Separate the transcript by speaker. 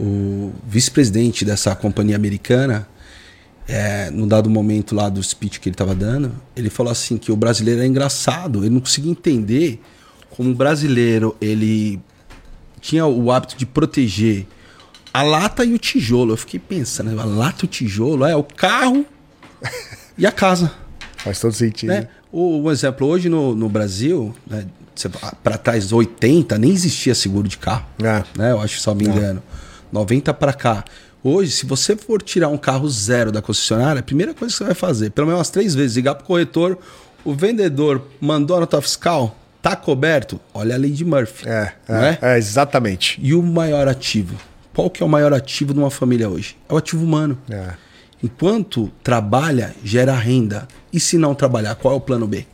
Speaker 1: o vice-presidente dessa companhia americana, é, no dado momento lá do speech que ele estava dando, ele falou assim que o brasileiro é engraçado, ele não conseguia entender como o brasileiro ele tinha o hábito de proteger a lata e o tijolo. Eu fiquei pensando, a lata e o tijolo é o carro e a casa.
Speaker 2: Faz todo sentido.
Speaker 1: Né? O, um exemplo, hoje no, no Brasil, né, para trás 80, nem existia seguro de carro. É. Né? Eu acho, se não me engano. 90 para cá. Hoje, se você for tirar um carro zero da concessionária, a primeira coisa que você vai fazer, pelo menos umas três vezes, ligar para o corretor, o vendedor mandou a nota fiscal, tá coberto, olha a lei de Murphy.
Speaker 2: É, é, é? é, exatamente.
Speaker 1: E o maior ativo? Qual que é o maior ativo de uma família hoje? É o ativo humano. É. Enquanto trabalha, gera renda. E se não trabalhar, qual é o plano B?